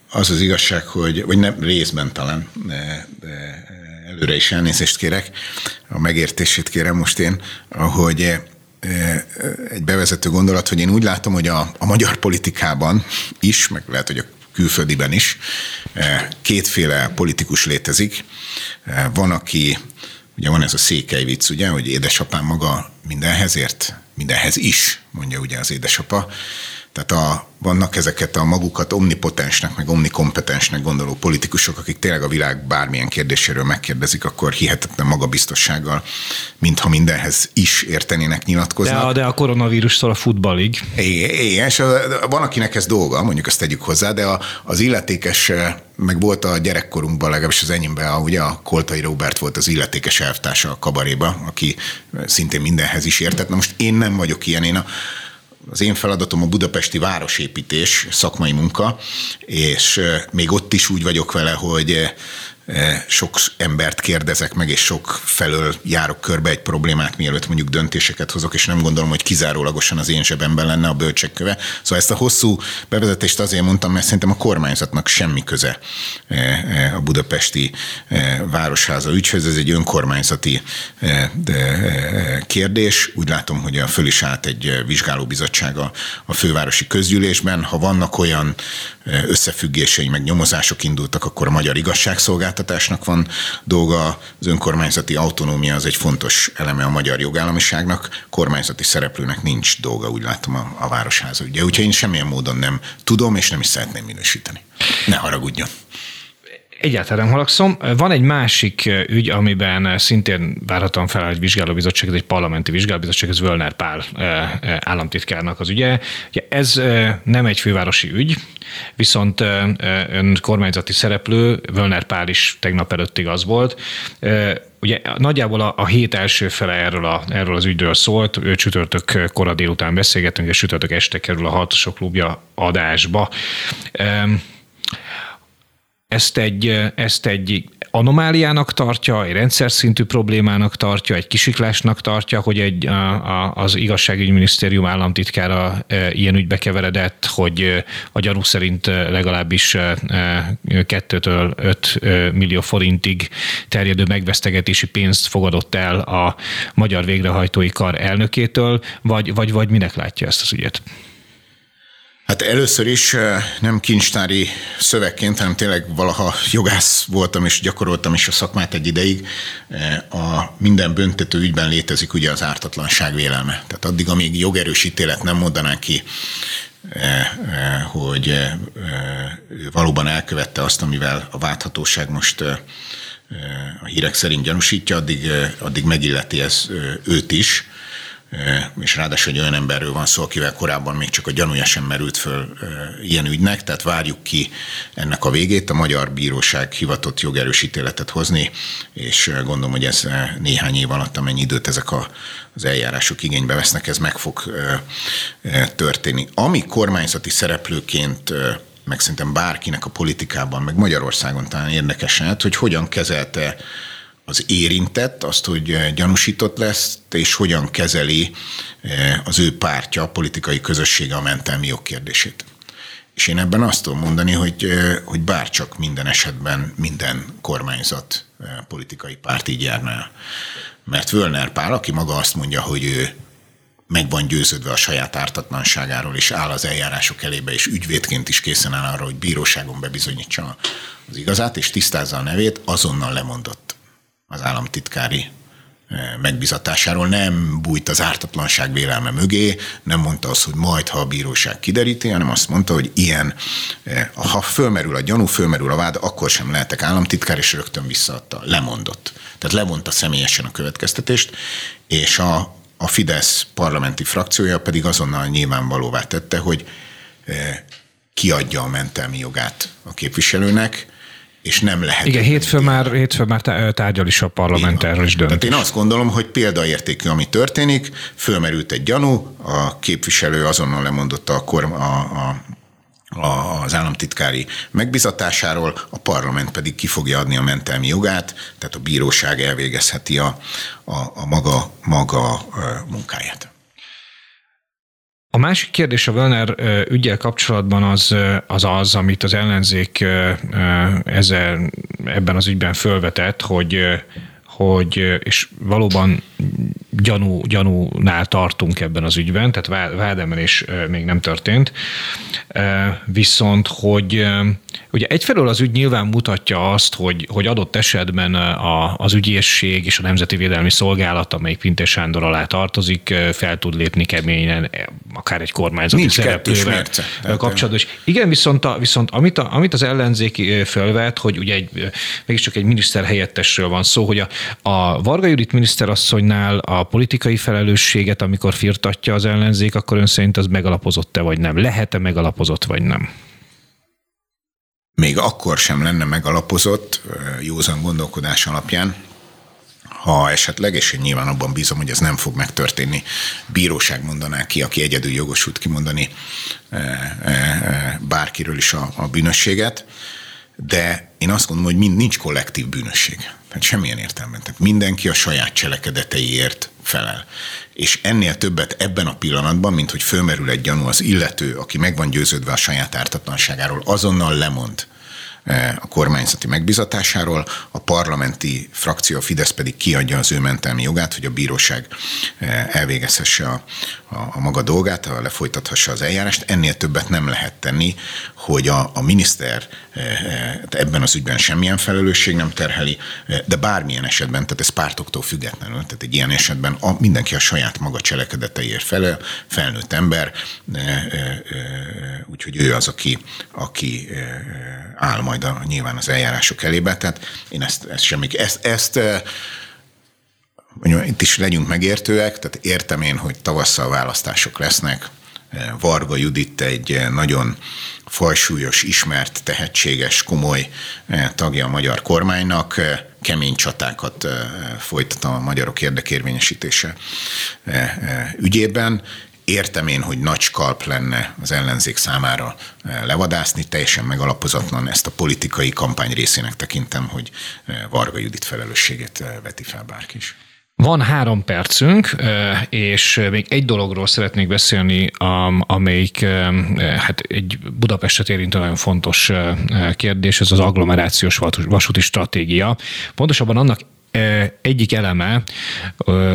Az az igazság, hogy, vagy nem részben talán, de, de előre is elnézést kérek, a megértését kérem most én, hogy egy bevezető gondolat, hogy én úgy látom, hogy a, a magyar politikában is, meg lehet, hogy a külföldiben is kétféle politikus létezik. Van, aki Ugye van ez a székely vicc, ugye, hogy édesapám maga mindenhez ért, mindenhez is, mondja ugye az édesapa. Tehát a, vannak ezeket a magukat omnipotensnek, meg omnikompetensnek gondoló politikusok, akik tényleg a világ bármilyen kérdéséről megkérdezik, akkor hihetetlen magabiztossággal, mintha mindenhez is értenének nyilatkoznak. De, de a koronavírustól a futballig. Igen, és van, akinek ez dolga, mondjuk ezt tegyük hozzá, de a, az illetékes, meg volt a gyerekkorunkban, legalábbis az enyémben, a, ugye a Koltai Robert volt az illetékes elvtársa a kabaréba, aki szintén mindenhez is értett. Na most én nem vagyok ilyen, én a, az én feladatom a budapesti városépítés, szakmai munka, és még ott is úgy vagyok vele, hogy Eh, sok embert kérdezek meg, és sok felől járok körbe egy problémát, mielőtt mondjuk döntéseket hozok, és nem gondolom, hogy kizárólagosan az én zsebemben lenne a bölcsekköve. Szóval ezt a hosszú bevezetést azért mondtam, mert szerintem a kormányzatnak semmi köze eh, eh, a budapesti városháza ügyhöz. Ez egy önkormányzati kérdés. Úgy látom, hogy a föl is állt egy vizsgálóbizottság a fővárosi közgyűlésben. Ha vannak olyan összefüggései, meg nyomozások indultak, akkor a Magyar Igazságszolgáltatásnak van dolga, az önkormányzati autonómia az egy fontos eleme a magyar jogállamiságnak, kormányzati szereplőnek nincs dolga, úgy látom a, a Városháza ügye. Úgyhogy én semmilyen módon nem tudom, és nem is szeretném minősíteni. Ne haragudjon. Egyáltalán nem haragszom. Van egy másik ügy, amiben szintén várhatóan fel egy vizsgálóbizottság, ez egy parlamenti vizsgálóbizottság, ez Völner Pál államtitkárnak az ügye. Ugye ez nem egy fővárosi ügy, viszont ön kormányzati szereplő, Völner Pál is tegnap előttig az volt, Ugye nagyjából a, a hét első fele erről, a, erről az ügyről szólt, ő csütörtök kora délután beszélgettünk, és csütörtök este kerül a hatosok klubja adásba ezt egy, ezt egy anomáliának tartja, egy rendszer szintű problémának tartja, egy kisiklásnak tartja, hogy egy, a, a, az igazságügyminisztérium államtitkára e, ilyen ügybe keveredett, hogy a gyanú szerint legalábbis e, 2-től 5 millió forintig terjedő megvesztegetési pénzt fogadott el a magyar végrehajtói kar elnökétől, vagy, vagy, vagy minek látja ezt az ügyet? Hát először is eh, nem kincstári szövegként, hanem tényleg valaha jogász voltam és gyakoroltam is a szakmát egy ideig. Eh, a minden büntető ügyben létezik ugye az ártatlanság vélelme. Tehát addig, amíg jogerős ítélet nem mondaná ki, eh, hogy valóban elkövette azt, amivel a válthatóság most a hírek szerint gyanúsítja, addig, addig megilleti ez őt is és ráadásul egy olyan emberről van szó, akivel korábban még csak a gyanúja sem merült föl ilyen ügynek, tehát várjuk ki ennek a végét. A Magyar Bíróság hivatott jogerősítéletet hozni, és gondolom, hogy ez néhány év alatt, amennyi időt ezek a, az eljárások igénybe vesznek, ez meg fog történni. Ami kormányzati szereplőként meg szerintem bárkinek a politikában, meg Magyarországon talán érdekes lehet, hogy hogyan kezelte az érintett, azt, hogy eh, gyanúsított lesz, és hogyan kezeli eh, az ő pártja, a politikai közössége a mentelmi jogkérdését. És én ebben azt tudom mondani, hogy, eh, hogy bárcsak minden esetben minden kormányzat politikai párt így járna Mert Völner Pál, aki maga azt mondja, hogy ő meg van győződve a saját ártatlanságáról, és áll az eljárások elébe, és ügyvédként is készen áll arra, hogy bíróságon bebizonyítsa az igazát, és tisztázza a nevét, azonnal lemondott az államtitkári eh, megbizatásáról nem bújt az ártatlanság vélelme mögé, nem mondta azt, hogy majd, ha a bíróság kideríti, hanem azt mondta, hogy ilyen, eh, ha fölmerül a gyanú, fölmerül a vád, akkor sem lehetek államtitkár, és rögtön visszaadta, lemondott. Tehát levonta személyesen a következtetést, és a, a Fidesz parlamenti frakciója pedig azonnal nyilvánvalóvá tette, hogy eh, kiadja a mentelmi jogát a képviselőnek, és nem lehet. Igen, hétfő már, hétfő már tárgyal is a parlament erről is dönt. Tehát én azt gondolom, hogy példaértékű, ami történik, fölmerült egy gyanú, a képviselő azonnal lemondotta a, korm, a, a az államtitkári megbizatásáról, a parlament pedig ki fogja adni a mentelmi jogát, tehát a bíróság elvégezheti a, a, a maga, maga munkáját. A másik kérdés a Werner ügyel kapcsolatban az, az az, amit az ellenzék ezzel, ebben az ügyben fölvetett, hogy hogy, és valóban gyanú, gyanúnál tartunk ebben az ügyben, tehát vádemelés még nem történt, viszont hogy ugye egyfelől az ügy nyilván mutatja azt, hogy, hogy adott esetben a, az ügyészség és a Nemzeti Védelmi Szolgálat, amelyik Pintér Sándor alá tartozik, fel tud lépni keményen, akár egy kormányzati Nincs szereplővel kapcsolatban. Igen, viszont, a, viszont amit, a, amit az ellenzéki felvet, hogy ugye egy, mégiscsak egy miniszter helyettesről van szó, hogy a, a Varga Judit miniszterasszonynál a politikai felelősséget, amikor firtatja az ellenzék, akkor ön szerint az megalapozott-e vagy nem? Lehet-e megalapozott vagy nem? Még akkor sem lenne megalapozott józan gondolkodás alapján, ha esetleg, és én nyilván abban bízom, hogy ez nem fog megtörténni, bíróság mondaná ki, aki egyedül jogosult kimondani bárkiről is a, a bűnösséget, de én azt gondolom, hogy mind nincs kollektív bűnösség. Tehát semmilyen értelemben. Tehát mindenki a saját cselekedeteiért felel. És ennél többet ebben a pillanatban, mint hogy fölmerül egy gyanú az illető, aki meg van győződve a saját ártatlanságáról, azonnal lemond a kormányzati megbizatásáról, a parlamenti frakció, a Fidesz pedig kiadja az ő mentelmi jogát, hogy a bíróság elvégezhesse a, a, a maga dolgát, a lefolytathassa az eljárást. Ennél többet nem lehet tenni, hogy a, a miniszter ebben az ügyben semmilyen felelősség nem terheli, de bármilyen esetben, tehát ez pártoktól függetlenül, tehát egy ilyen esetben a, mindenki a saját maga cselekedeteiért felel, felnőtt ember, úgyhogy ő az, aki, aki áll majd a, nyilván az eljárások elébe. Tehát én ezt, ezt semmi, ezt, ezt mondjam, itt is legyünk megértőek, tehát értem én, hogy tavasszal választások lesznek, Varga Judit egy nagyon fajsúlyos, ismert, tehetséges, komoly tagja a magyar kormánynak, kemény csatákat folytat a magyarok érdekérvényesítése ügyében, Értem én, hogy nagy skalp lenne az ellenzék számára eh, levadászni, teljesen megalapozatlan ezt a politikai kampány részének tekintem, hogy eh, Varga Judit felelősségét eh, veti fel bárki is. Van három percünk, és még egy dologról szeretnék beszélni, amelyik hát egy Budapestet érintő nagyon fontos kérdés, ez az agglomerációs vasúti stratégia. Pontosabban annak egyik eleme,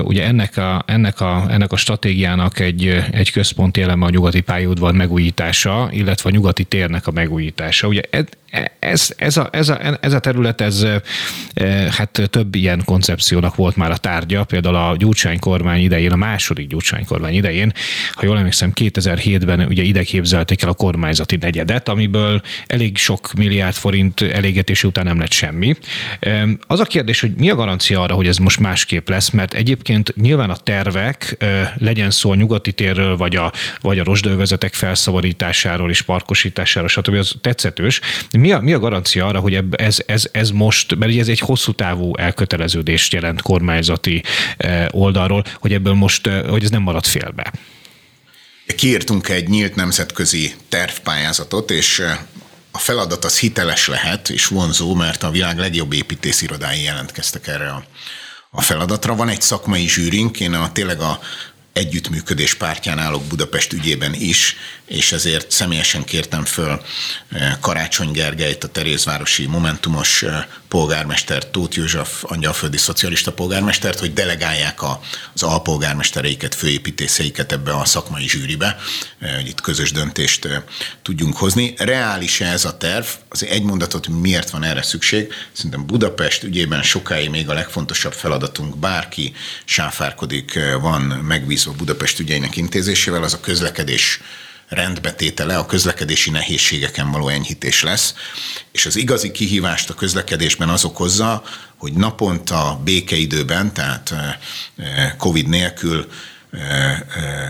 ugye ennek a, ennek a, ennek a stratégiának egy, egy központi eleme a nyugati pályaudvar megújítása, illetve a nyugati térnek a megújítása. Ugye ez, ez, a, ez, a, ez a terület, ez hát több ilyen koncepciónak volt már a tárgya, például a Gyurcsány kormány idején, a második Gyurcsány kormány idején, ha jól emlékszem, 2007-ben ugye ide képzelték el a kormányzati negyedet, amiből elég sok milliárd forint elégetése után nem lett semmi. Az a kérdés, hogy mi a garancia arra, hogy ez most másképp lesz, mert egyébként nyilván a tervek, legyen szó a nyugati térről, vagy a, vagy a rozsdővezetek felszabadításáról és parkosításáról, stb. az tetszetős, mi a, mi a garancia arra, hogy ez, ez, ez most, mert ez egy hosszú távú elköteleződést jelent kormányzati oldalról, hogy ebből most, hogy ez nem marad félbe? Kiírtunk egy nyílt nemzetközi tervpályázatot, és a feladat az hiteles lehet és vonzó, mert a világ legjobb építészirodái jelentkeztek erre a, a feladatra. Van egy szakmai zsűrink, én a, tényleg a együttműködés pártján állok Budapest ügyében is, és ezért személyesen kértem föl eh, Karácsony Gergelyt, a Terézvárosi Momentumos eh, polgármester, Tóth József, angyalföldi szocialista polgármestert, hogy delegálják az alpolgármestereiket, főépítészeiket ebbe a szakmai zsűribe, eh, hogy itt közös döntést tudjunk hozni. Reális -e ez a terv? Az egy mondatot, miért van erre szükség? Szerintem Budapest ügyében sokáig még a legfontosabb feladatunk, bárki sáfárkodik, van megbízva Budapest ügyeinek intézésével, az a közlekedés rendbetétele, a közlekedési nehézségeken való enyhítés lesz, és az igazi kihívást a közlekedésben az okozza, hogy naponta békeidőben, tehát COVID nélkül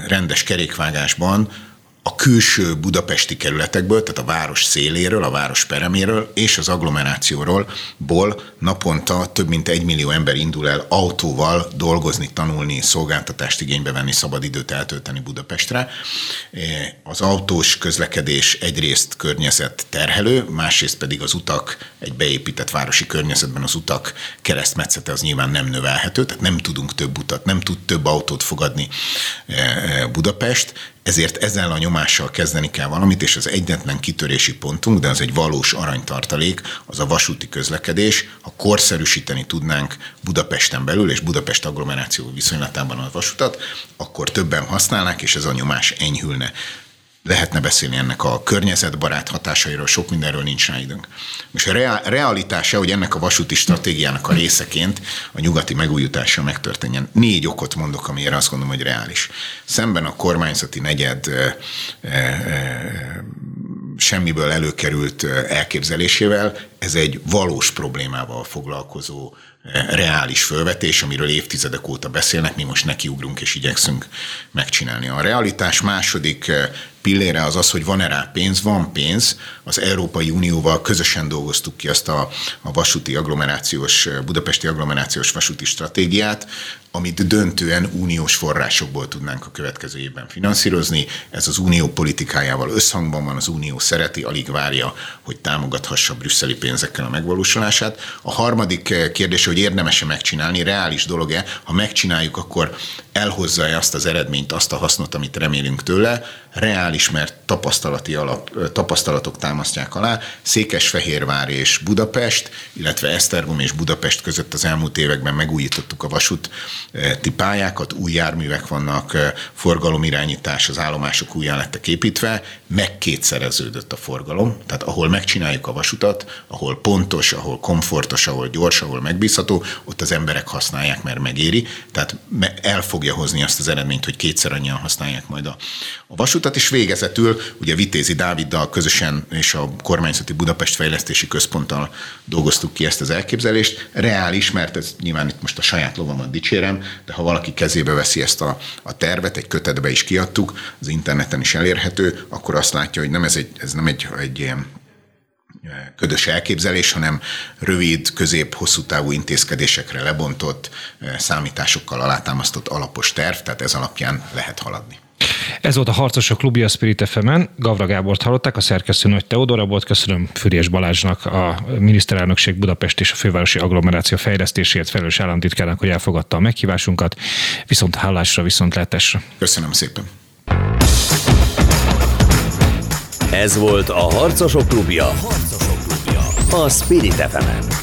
rendes kerékvágásban a külső budapesti kerületekből, tehát a város széléről, a város pereméről és az agglomerációról ból naponta több mint egy millió ember indul el autóval dolgozni, tanulni, szolgáltatást igénybe venni, szabadidőt eltölteni Budapestre. Az autós közlekedés egyrészt környezet terhelő, másrészt pedig az utak, egy beépített városi környezetben az utak keresztmetszete az nyilván nem növelhető, tehát nem tudunk több utat, nem tud több autót fogadni Budapest, ezért ezzel a nyomással kezdeni kell valamit, és az egyetlen kitörési pontunk, de az egy valós aranytartalék, az a vasúti közlekedés. Ha korszerűsíteni tudnánk Budapesten belül és Budapest agglomeráció viszonylatában a vasutat, akkor többen használnák, és ez a nyomás enyhülne lehetne beszélni ennek a környezetbarát hatásairól, sok mindenről nincs rá időnk. Most a realitása, hogy ennek a vasúti stratégiának a részeként a nyugati megújítása megtörténjen. Négy okot mondok, amire azt gondolom, hogy reális. Szemben a kormányzati negyed e, e, semmiből előkerült elképzelésével ez egy valós problémával foglalkozó reális fölvetés, amiről évtizedek óta beszélnek, mi most nekiugrunk és igyekszünk megcsinálni. A realitás második pillére az az, hogy van-e rá pénz, van pénz. Az Európai Unióval közösen dolgoztuk ki ezt a, a vasúti agglomerációs, budapesti agglomerációs vasúti stratégiát, amit döntően uniós forrásokból tudnánk a következő évben finanszírozni. Ez az unió politikájával összhangban van, az unió szereti, alig várja, hogy támogathassa brüsszeli pénzekkel a megvalósulását. A harmadik kérdés, hogy érdemes-e megcsinálni, reális dolog-e, ha megcsináljuk, akkor elhozza-e azt az eredményt, azt a hasznot, amit remélünk tőle, reális, mert tapasztalati alap, tapasztalatok támasztják alá. Székesfehérvár és Budapest, illetve Esztergom és Budapest között az elmúlt években megújítottuk a vasúti pályákat, új járművek vannak, forgalomirányítás, az állomások újjá lettek építve, megkétszereződött a forgalom, tehát ahol megcsináljuk a vasutat, ahol pontos, ahol komfortos, ahol gyors, ahol megbízható, ott az emberek használják, mert megéri, tehát el fogja hozni azt az eredményt, hogy kétszer annyian használják majd a, a vasutat, és végezetül ugye Vitézi Dáviddal közösen és a kormányzati Budapest Fejlesztési Központtal dolgoztuk ki ezt az elképzelést. Reális, mert ez nyilván itt most a saját lovamat dicsérem, de ha valaki kezébe veszi ezt a, a tervet, egy kötetbe is kiadtuk, az interneten is elérhető, akkor azt látja, hogy nem ez, egy, ez nem egy, egy ilyen ködös elképzelés, hanem rövid, közép, hosszú távú intézkedésekre lebontott, számításokkal alátámasztott alapos terv, tehát ez alapján lehet haladni. Ez volt a Harcosok Klubja Spirit fm Gavra Gábort hallották, a szerkesztő Nagy Teodora volt. Köszönöm Füriás Balázsnak, a miniszterelnökség Budapest és a fővárosi agglomeráció fejlesztéséért felelős államtitkának, hogy elfogadta a meghívásunkat. Viszont hallásra, viszont lehetesre. Köszönöm szépen. Ez volt a Harcosok Klubja. Harcosok Klubja. A Spirit fm